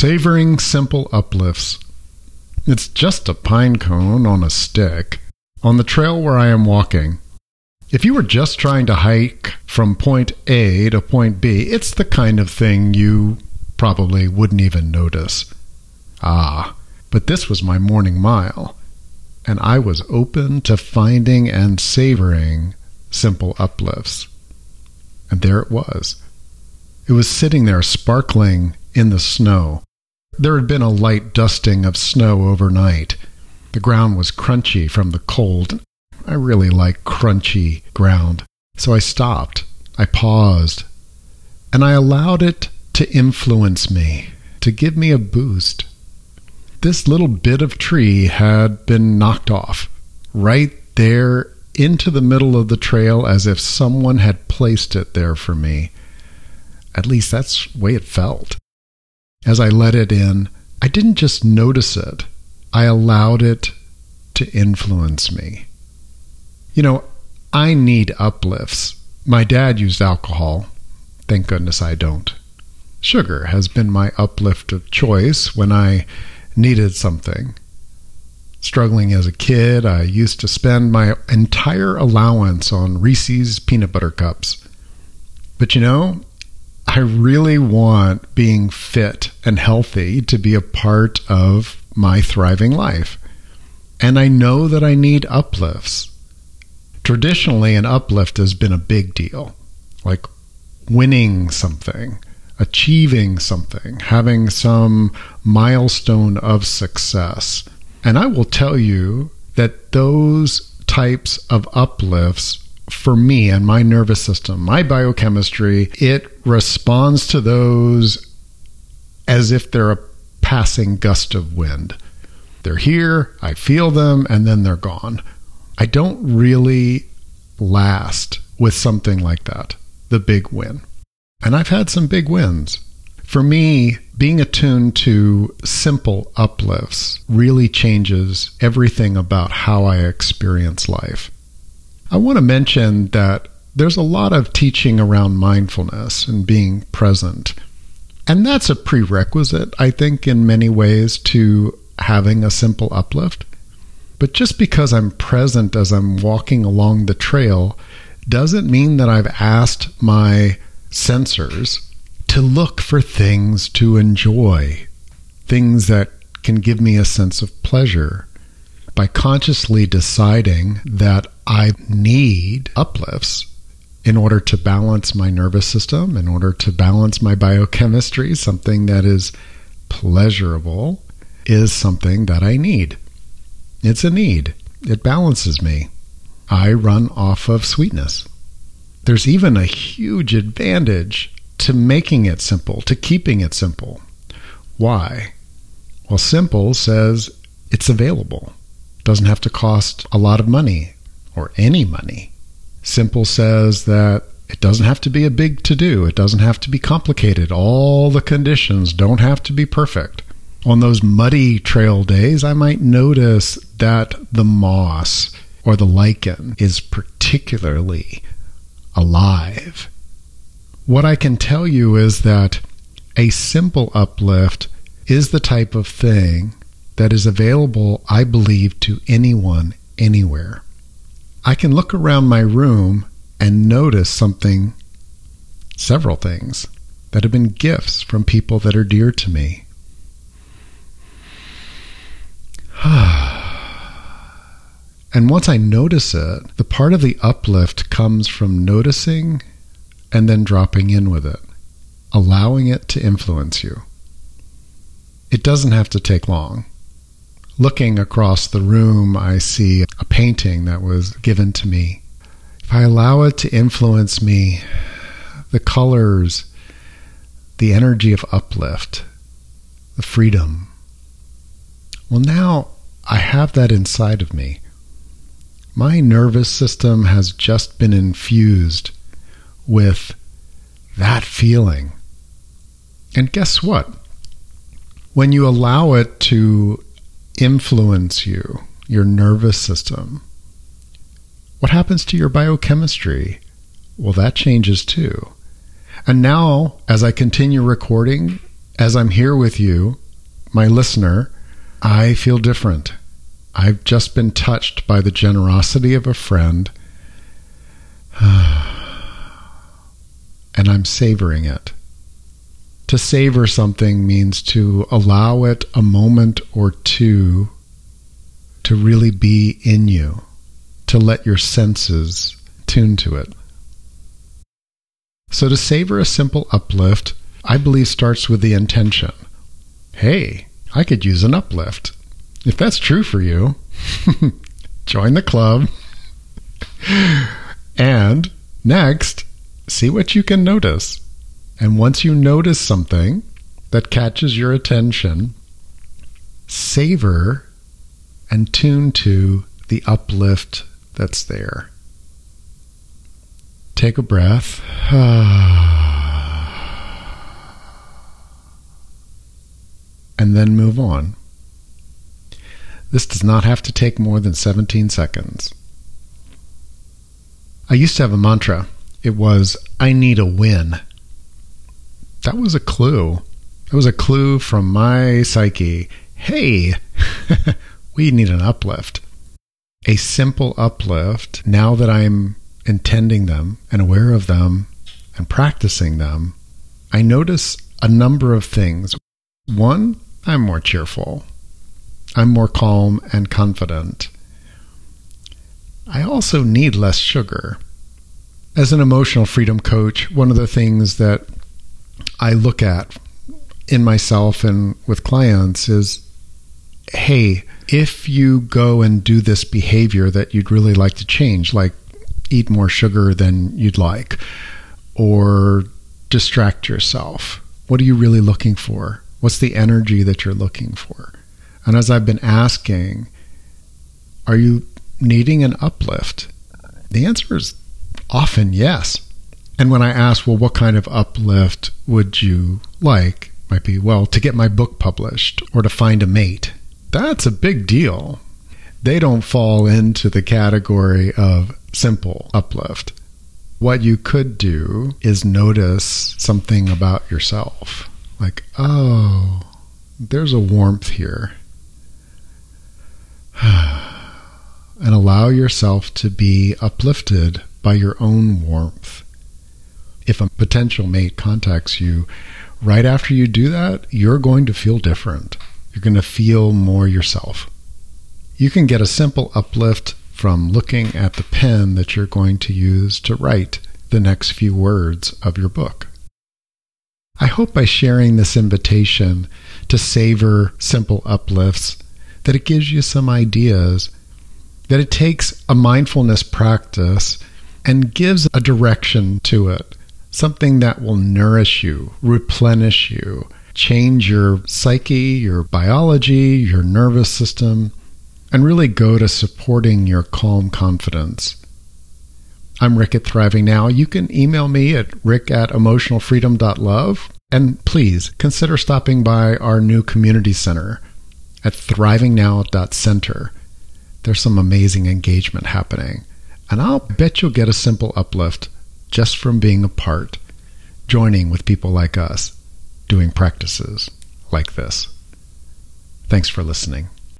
Savoring simple uplifts. It's just a pine cone on a stick on the trail where I am walking. If you were just trying to hike from point A to point B, it's the kind of thing you probably wouldn't even notice. Ah, but this was my morning mile, and I was open to finding and savoring simple uplifts. And there it was. It was sitting there sparkling in the snow. There had been a light dusting of snow overnight. The ground was crunchy from the cold. I really like crunchy ground. So I stopped. I paused. And I allowed it to influence me, to give me a boost. This little bit of tree had been knocked off right there into the middle of the trail as if someone had placed it there for me. At least that's the way it felt. As I let it in, I didn't just notice it, I allowed it to influence me. You know, I need uplifts. My dad used alcohol. Thank goodness I don't. Sugar has been my uplift of choice when I needed something. Struggling as a kid, I used to spend my entire allowance on Reese's peanut butter cups. But you know, I really want being fit and healthy to be a part of my thriving life. And I know that I need uplifts. Traditionally, an uplift has been a big deal, like winning something, achieving something, having some milestone of success. And I will tell you that those types of uplifts for me and my nervous system, my biochemistry, it responds to those as if they're a passing gust of wind. They're here, I feel them, and then they're gone. I don't really last with something like that, the big win. And I've had some big wins. For me, being attuned to simple uplifts really changes everything about how I experience life. I want to mention that there's a lot of teaching around mindfulness and being present. And that's a prerequisite, I think, in many ways to having a simple uplift. But just because I'm present as I'm walking along the trail doesn't mean that I've asked my sensors to look for things to enjoy, things that can give me a sense of pleasure. By consciously deciding that I need uplifts in order to balance my nervous system, in order to balance my biochemistry, something that is pleasurable is something that I need. It's a need. It balances me. I run off of sweetness. There's even a huge advantage to making it simple, to keeping it simple. Why? Well, simple says it's available. Doesn't have to cost a lot of money or any money. Simple says that it doesn't have to be a big to do. It doesn't have to be complicated. All the conditions don't have to be perfect. On those muddy trail days, I might notice that the moss or the lichen is particularly alive. What I can tell you is that a simple uplift is the type of thing that is available, I believe, to anyone, anywhere. I can look around my room and notice something, several things, that have been gifts from people that are dear to me. and once I notice it, the part of the uplift comes from noticing and then dropping in with it, allowing it to influence you. It doesn't have to take long. Looking across the room, I see a painting that was given to me. If I allow it to influence me, the colors, the energy of uplift, the freedom, well, now I have that inside of me. My nervous system has just been infused with that feeling. And guess what? When you allow it to influence you, your nervous system, what happens to your biochemistry? Well, that changes too. And now, as I continue recording as I'm here with you, my listener, I feel different. I've just been touched by the generosity of a friend, and I'm savoring it. To savor something means to allow it a moment or two to really be in you, to let your senses tune to it. So, to savor a simple uplift, I believe starts with the intention. Hey, I could use an uplift. If that's true for you, join the club. and next, see what you can notice. And once you notice something that catches your attention, savor and tune to the uplift that's there. Take a breath. and then move on. This does not have to take more than 17 seconds. I used to have a mantra. It was, I need a win. That was a clue. It was a clue from my psyche. Hey, we need an uplift. A simple uplift, now that I'm intending them and aware of them and practicing them, I notice a number of things. One, I'm more cheerful. I'm more calm and confident. I also need less sugar. As an emotional freedom coach, one of the things that I look at in myself and with clients is hey, if you go and do this behavior that you'd really like to change, like eat more sugar than you'd like, or distract yourself, what are you really looking for? What's the energy that you're looking for? And as I've been asking, are you needing an uplift? The answer is often yes. And when I ask, well, what kind of uplift would you like? Might be, well, to get my book published or to find a mate. That's a big deal. They don't fall into the category of simple uplift. What you could do is notice something about yourself. Like, oh, there's a warmth here. and allow yourself to be uplifted by your own warmth. If a potential mate contacts you, right after you do that, you're going to feel different. You're going to feel more yourself. You can get a simple uplift from looking at the pen that you're going to use to write the next few words of your book. I hope by sharing this invitation to savor simple uplifts that it gives you some ideas, that it takes a mindfulness practice and gives a direction to it, something that will nourish you, replenish you, change your psyche, your biology, your nervous system, and really go to supporting your calm confidence. I'm Rick at Thriving Now. You can email me at rick at emotionalfreedom.love. And please consider stopping by our new community center at thrivingnow.center. There's some amazing engagement happening. And I'll bet you'll get a simple uplift just from being a part, joining with people like us, doing practices like this. Thanks for listening.